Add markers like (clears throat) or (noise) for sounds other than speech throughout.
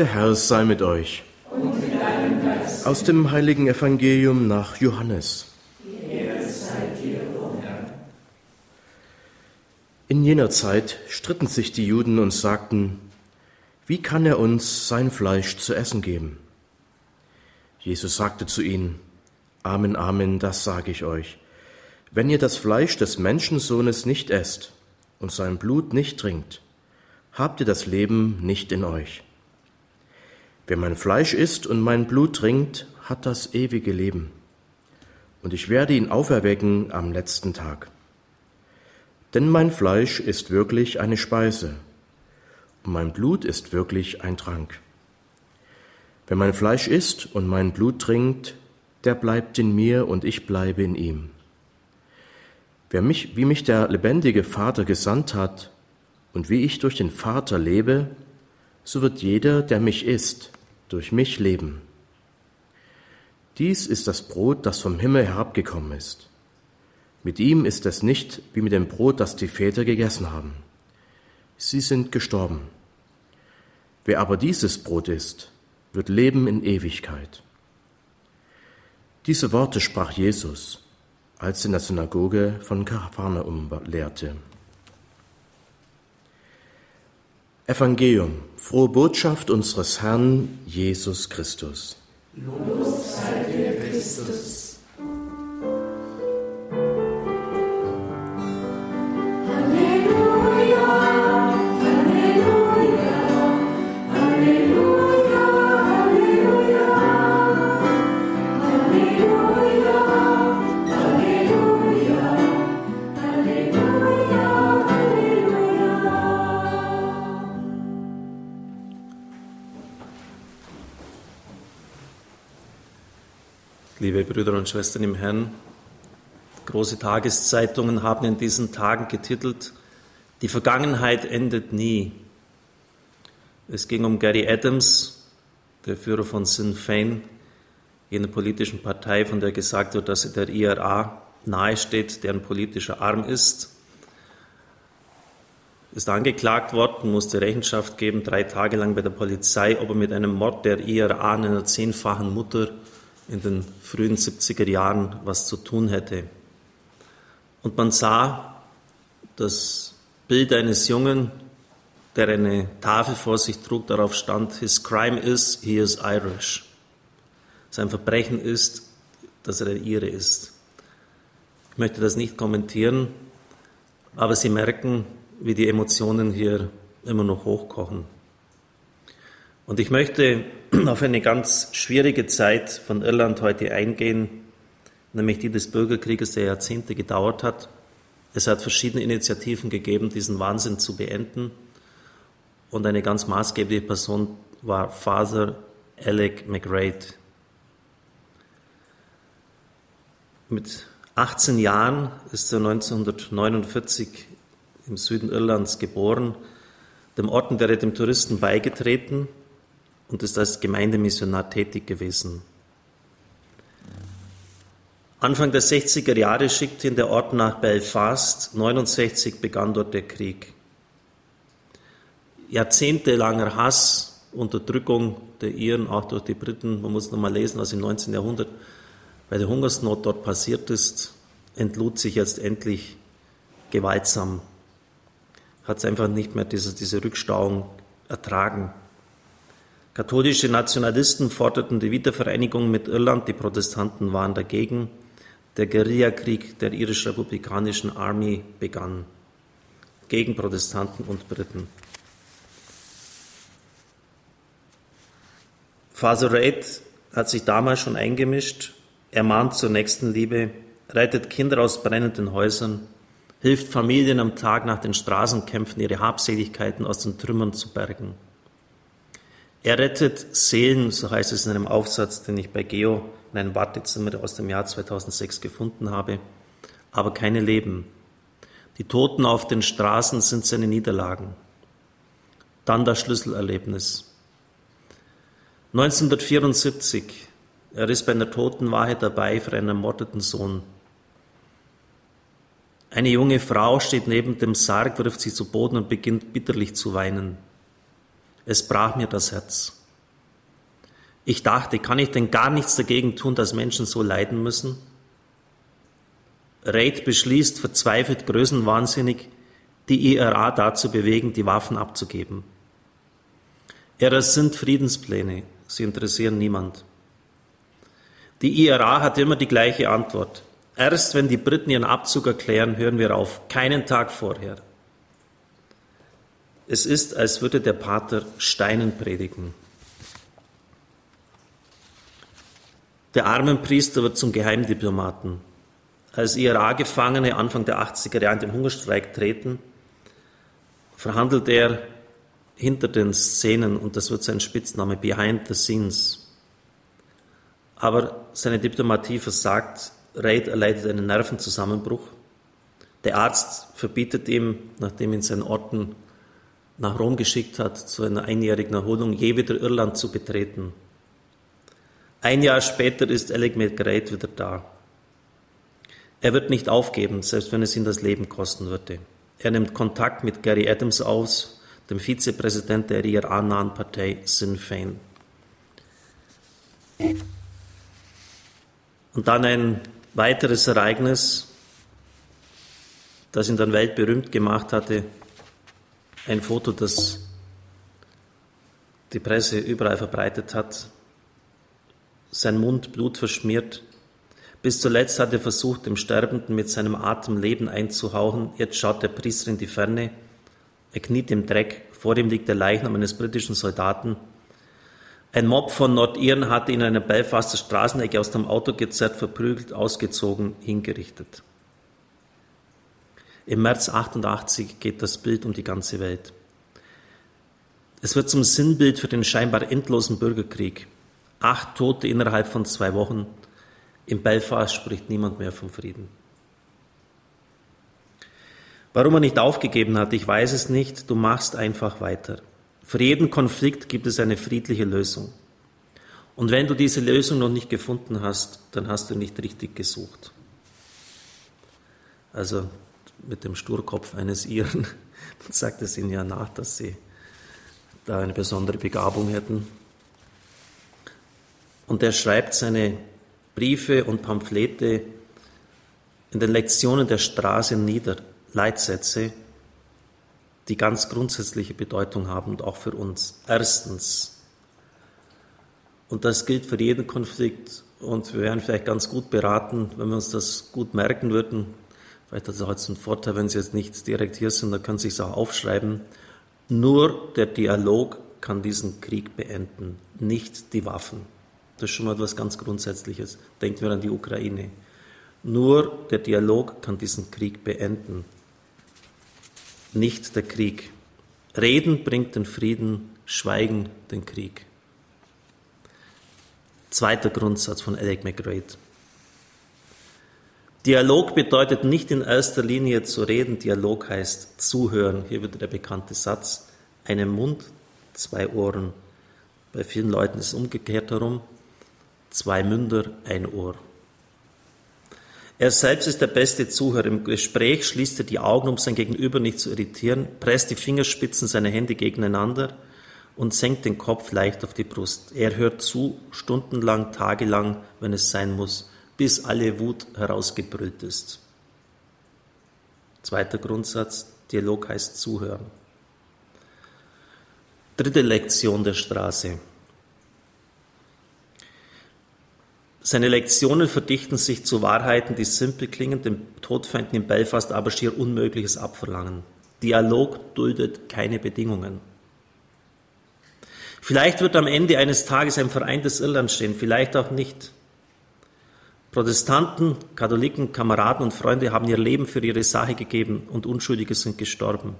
Der Herr sei mit euch. Und mit deinem Geist. Aus dem heiligen Evangelium nach Johannes. In jener Zeit stritten sich die Juden und sagten, wie kann er uns sein Fleisch zu essen geben? Jesus sagte zu ihnen, Amen, Amen, das sage ich euch. Wenn ihr das Fleisch des Menschensohnes nicht esst und sein Blut nicht trinkt, habt ihr das Leben nicht in euch. Wer mein Fleisch isst und mein Blut trinkt, hat das ewige Leben. Und ich werde ihn auferwecken am letzten Tag. Denn mein Fleisch ist wirklich eine Speise und mein Blut ist wirklich ein Trank. Wer mein Fleisch isst und mein Blut trinkt, der bleibt in mir und ich bleibe in ihm. Wer mich, wie mich der lebendige Vater gesandt hat und wie ich durch den Vater lebe, so wird jeder, der mich isst, durch mich leben. Dies ist das Brot, das vom Himmel herabgekommen ist. Mit ihm ist es nicht wie mit dem Brot, das die Väter gegessen haben. Sie sind gestorben. Wer aber dieses Brot isst, wird leben in Ewigkeit. Diese Worte sprach Jesus, als in der Synagoge von Kapharnaum lehrte. Evangelium, frohe Botschaft unseres Herrn Jesus Christus. Los sei dir Christus. Brüder und Schwestern im Herrn, große Tageszeitungen haben in diesen Tagen getitelt, die Vergangenheit endet nie. Es ging um Gary Adams, der Führer von Sinn Fein, jener politischen Partei, von der gesagt wird, dass sie der IRA nahesteht, deren politischer Arm ist. Ist angeklagt worden, musste Rechenschaft geben, drei Tage lang bei der Polizei, ob er mit einem Mord der IRA einer zehnfachen Mutter in den frühen 70er Jahren was zu tun hätte. Und man sah das Bild eines Jungen, der eine Tafel vor sich trug, darauf stand, His crime is, he is Irish. Sein Verbrechen ist, dass er ein Ire ist. Ich möchte das nicht kommentieren, aber Sie merken, wie die Emotionen hier immer noch hochkochen. Und ich möchte (clears throat) auf eine ganz schwierige Zeit von Irland heute eingehen, nämlich die des Bürgerkrieges, der Jahrzehnte gedauert hat. Es hat verschiedene Initiativen gegeben, diesen Wahnsinn zu beenden. Und eine ganz maßgebliche Person war Father Alec McRae. Mit 18 Jahren ist er 1949 im Süden Irlands geboren, dem Orden der dem Touristen beigetreten und ist als Gemeindemissionar tätig gewesen. Anfang der 60er Jahre schickte ihn der Ort nach Belfast. 69 begann dort der Krieg. Jahrzehntelanger Hass, Unterdrückung der Iren, auch durch die Briten. Man muss noch mal lesen, was im 19. Jahrhundert bei der Hungersnot dort passiert ist, entlud sich jetzt endlich gewaltsam. Hat es einfach nicht mehr diese, diese Rückstauung ertragen. Katholische Nationalisten forderten die Wiedervereinigung mit Irland, die Protestanten waren dagegen. Der Guerillakrieg der irisch-republikanischen Army begann gegen Protestanten und Briten. Father Reid hat sich damals schon eingemischt. Er mahnt zur Nächstenliebe, rettet Kinder aus brennenden Häusern, hilft Familien am Tag nach den Straßenkämpfen, ihre Habseligkeiten aus den Trümmern zu bergen. Er rettet Seelen, so heißt es in einem Aufsatz, den ich bei Geo in einem Wartezimmer aus dem Jahr 2006 gefunden habe, aber keine Leben. Die Toten auf den Straßen sind seine Niederlagen. Dann das Schlüsselerlebnis. 1974, er ist bei einer Totenwahrheit dabei für einen ermordeten Sohn. Eine junge Frau steht neben dem Sarg, wirft sich zu Boden und beginnt bitterlich zu weinen. Es brach mir das Herz. Ich dachte, kann ich denn gar nichts dagegen tun, dass Menschen so leiden müssen? Reid beschließt, verzweifelt, größenwahnsinnig, die IRA dazu bewegen, die Waffen abzugeben. Er sind Friedenspläne, sie interessieren niemand. Die IRA hat immer die gleiche Antwort. Erst wenn die Briten ihren Abzug erklären, hören wir auf, keinen Tag vorher. Es ist, als würde der Pater Steinen predigen. Der Armenpriester wird zum Geheimdiplomaten. Als IRA-Gefangene Anfang der 80er Jahre in den Hungerstreik treten, verhandelt er hinter den Szenen und das wird sein Spitzname Behind the Scenes. Aber seine Diplomatie versagt, Reid erleidet einen Nervenzusammenbruch. Der Arzt verbietet ihm, nachdem ihn seinen Orten nach Rom geschickt hat, zu einer einjährigen Erholung, je wieder Irland zu betreten. Ein Jahr später ist Alec McGrath wieder da. Er wird nicht aufgeben, selbst wenn es ihn das Leben kosten würde. Er nimmt Kontakt mit Gary Adams auf, dem Vizepräsident der IRA-nahen Partei Sinn Fein. Und dann ein weiteres Ereignis, das ihn dann weltberühmt gemacht hatte, ein Foto, das die Presse überall verbreitet hat. Sein Mund blutverschmiert. Bis zuletzt hat er versucht, dem Sterbenden mit seinem Atem Leben einzuhauchen. Jetzt schaut der Priester in die Ferne. Er kniet im Dreck. Vor ihm liegt der Leichnam eines britischen Soldaten. Ein Mob von Nordiren hatte ihn in einer Belfaster Straßenecke aus dem Auto gezerrt, verprügelt, ausgezogen, hingerichtet. Im März 88 geht das Bild um die ganze Welt. Es wird zum Sinnbild für den scheinbar endlosen Bürgerkrieg. Acht Tote innerhalb von zwei Wochen. In Belfast spricht niemand mehr vom Frieden. Warum er nicht aufgegeben hat, ich weiß es nicht. Du machst einfach weiter. Für jeden Konflikt gibt es eine friedliche Lösung. Und wenn du diese Lösung noch nicht gefunden hast, dann hast du nicht richtig gesucht. Also mit dem Sturkopf eines Iren (laughs) sagt es ihnen ja nach, dass sie da eine besondere Begabung hätten. Und er schreibt seine Briefe und Pamphlete in den Lektionen der Straße nieder, Leitsätze, die ganz grundsätzliche Bedeutung haben und auch für uns. Erstens, und das gilt für jeden Konflikt, und wir wären vielleicht ganz gut beraten, wenn wir uns das gut merken würden, Vielleicht hat es auch jetzt einen Vorteil, wenn Sie jetzt nicht direkt hier sind, dann können Sie es auch aufschreiben. Nur der Dialog kann diesen Krieg beenden, nicht die Waffen. Das ist schon mal etwas ganz Grundsätzliches. Denken wir an die Ukraine. Nur der Dialog kann diesen Krieg beenden, nicht der Krieg. Reden bringt den Frieden, Schweigen den Krieg. Zweiter Grundsatz von Alec McRae. Dialog bedeutet nicht in erster Linie zu reden, Dialog heißt zuhören. Hier wird der bekannte Satz, einen Mund, zwei Ohren. Bei vielen Leuten ist es umgekehrt herum, zwei Münder, ein Ohr. Er selbst ist der beste Zuhörer. Im Gespräch schließt er die Augen, um sein Gegenüber nicht zu irritieren, presst die Fingerspitzen seiner Hände gegeneinander und senkt den Kopf leicht auf die Brust. Er hört zu, stundenlang, tagelang, wenn es sein muss bis alle Wut herausgebrüllt ist. Zweiter Grundsatz, Dialog heißt zuhören. Dritte Lektion der Straße. Seine Lektionen verdichten sich zu Wahrheiten, die simpel klingen, dem Todfeinden in Belfast aber schier Unmögliches abverlangen. Dialog duldet keine Bedingungen. Vielleicht wird am Ende eines Tages ein vereintes Irland stehen, vielleicht auch nicht. Protestanten, Katholiken, Kameraden und Freunde haben ihr Leben für ihre Sache gegeben und Unschuldige sind gestorben.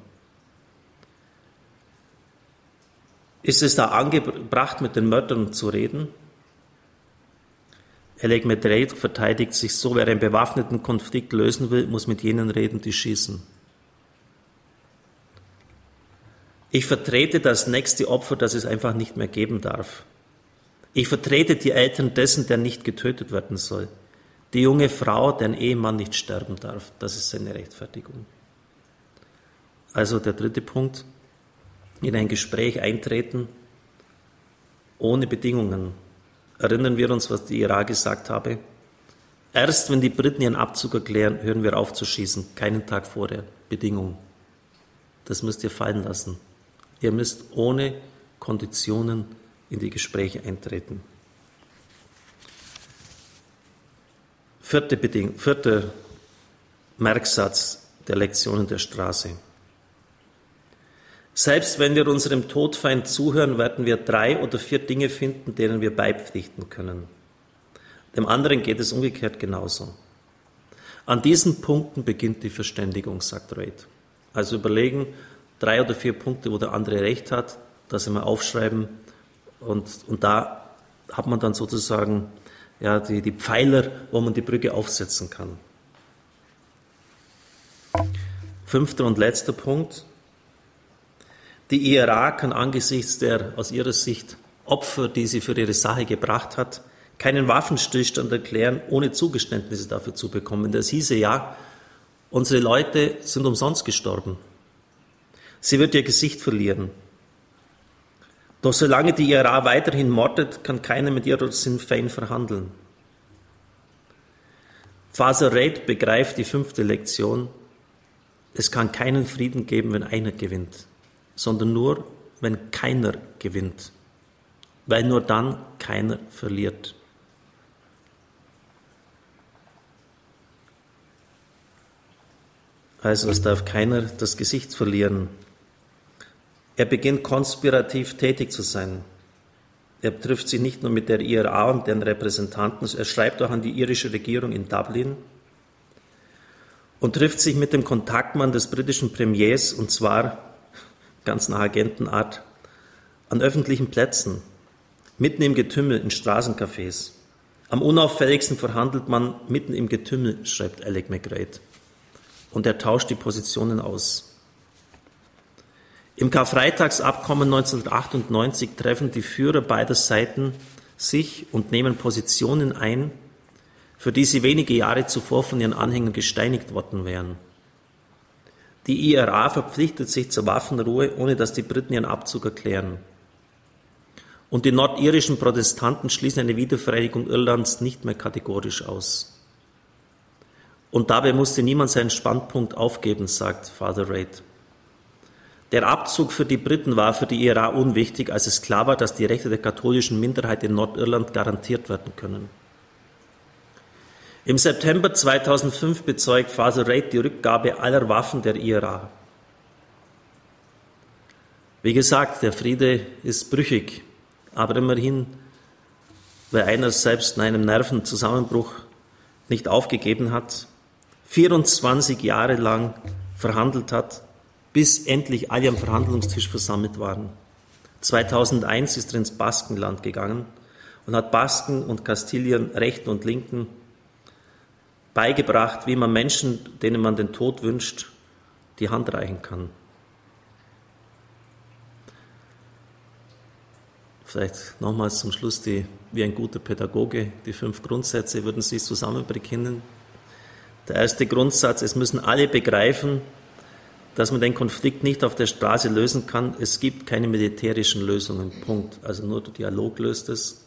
Ist es da angebracht, mit den Mördern zu reden? Eleg Medreid verteidigt sich so, wer einen bewaffneten Konflikt lösen will, muss mit jenen reden, die schießen. Ich vertrete das nächste Opfer, das es einfach nicht mehr geben darf. Ich vertrete die Eltern dessen, der nicht getötet werden soll. Die junge Frau, deren Ehemann nicht sterben darf. Das ist seine Rechtfertigung. Also der dritte Punkt. In ein Gespräch eintreten ohne Bedingungen. Erinnern wir uns, was die IRA gesagt habe? Erst wenn die Briten ihren Abzug erklären, hören wir auf zu schießen. Keinen Tag vorher. Bedingung. Das müsst ihr fallen lassen. Ihr müsst ohne Konditionen in die Gespräche eintreten. Vierte Bedingung, vierter Merksatz der Lektionen der Straße. Selbst wenn wir unserem Todfeind zuhören, werden wir drei oder vier Dinge finden, denen wir beipflichten können. Dem anderen geht es umgekehrt genauso. An diesen Punkten beginnt die Verständigung, sagt Reid. Also überlegen, drei oder vier Punkte, wo der andere recht hat, das immer aufschreiben und, und da hat man dann sozusagen ja, die, die Pfeiler, wo man die Brücke aufsetzen kann. Fünfter und letzter Punkt. Die IRA kann angesichts der aus ihrer Sicht Opfer, die sie für ihre Sache gebracht hat, keinen Waffenstillstand erklären, ohne Zugeständnisse dafür zu bekommen. Das hieße ja, unsere Leute sind umsonst gestorben. Sie wird ihr Gesicht verlieren. Doch solange die IRA weiterhin mordet, kann keiner mit ihr oder Sinn Fein verhandeln. Faser Raid begreift die fünfte Lektion. Es kann keinen Frieden geben, wenn einer gewinnt, sondern nur, wenn keiner gewinnt, weil nur dann keiner verliert. Also es darf keiner das Gesicht verlieren. Er beginnt konspirativ tätig zu sein. Er trifft sich nicht nur mit der IRA und deren Repräsentanten, er schreibt auch an die irische Regierung in Dublin und trifft sich mit dem Kontaktmann des britischen Premiers, und zwar ganz nach Agentenart, an öffentlichen Plätzen, mitten im Getümmel, in Straßencafés. Am unauffälligsten verhandelt man mitten im Getümmel, schreibt Alec McRae und er tauscht die Positionen aus. Im Karfreitagsabkommen 1998 treffen die Führer beider Seiten sich und nehmen Positionen ein, für die sie wenige Jahre zuvor von ihren Anhängern gesteinigt worden wären. Die IRA verpflichtet sich zur Waffenruhe, ohne dass die Briten ihren Abzug erklären. Und die nordirischen Protestanten schließen eine Wiedervereinigung Irlands nicht mehr kategorisch aus. Und dabei musste niemand seinen Standpunkt aufgeben, sagt Father Reid. Der Abzug für die Briten war für die IRA unwichtig, als es klar war, dass die Rechte der katholischen Minderheit in Nordirland garantiert werden können. Im September 2005 bezeugt Father Reid die Rückgabe aller Waffen der IRA. Wie gesagt, der Friede ist brüchig, aber immerhin, weil einer selbst in einem Nervenzusammenbruch nicht aufgegeben hat, 24 Jahre lang verhandelt hat, bis endlich alle am Verhandlungstisch versammelt waren. 2001 ist er ins Baskenland gegangen und hat Basken und Kastilien, Rechten und Linken beigebracht, wie man Menschen, denen man den Tod wünscht, die Hand reichen kann. Vielleicht nochmals zum Schluss die, wie ein guter Pädagoge, die fünf Grundsätze würden Sie zusammen bekennen. Der erste Grundsatz, es müssen alle begreifen, dass man den Konflikt nicht auf der Straße lösen kann. Es gibt keine militärischen Lösungen. Punkt. Also nur der Dialog löst es.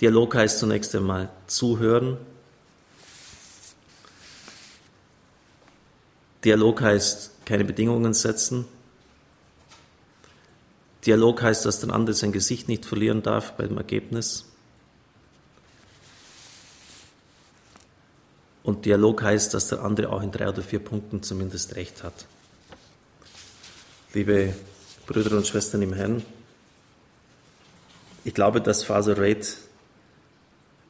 Dialog heißt zunächst einmal zuhören. Dialog heißt keine Bedingungen setzen. Dialog heißt, dass der andere sein Gesicht nicht verlieren darf beim Ergebnis. Und Dialog heißt, dass der andere auch in drei oder vier Punkten zumindest recht hat. Liebe Brüder und Schwestern im Herrn, ich glaube, dass Father Reid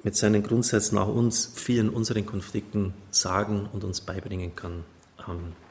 mit seinen Grundsätzen auch uns vielen unseren Konflikten sagen und uns beibringen kann. Amen.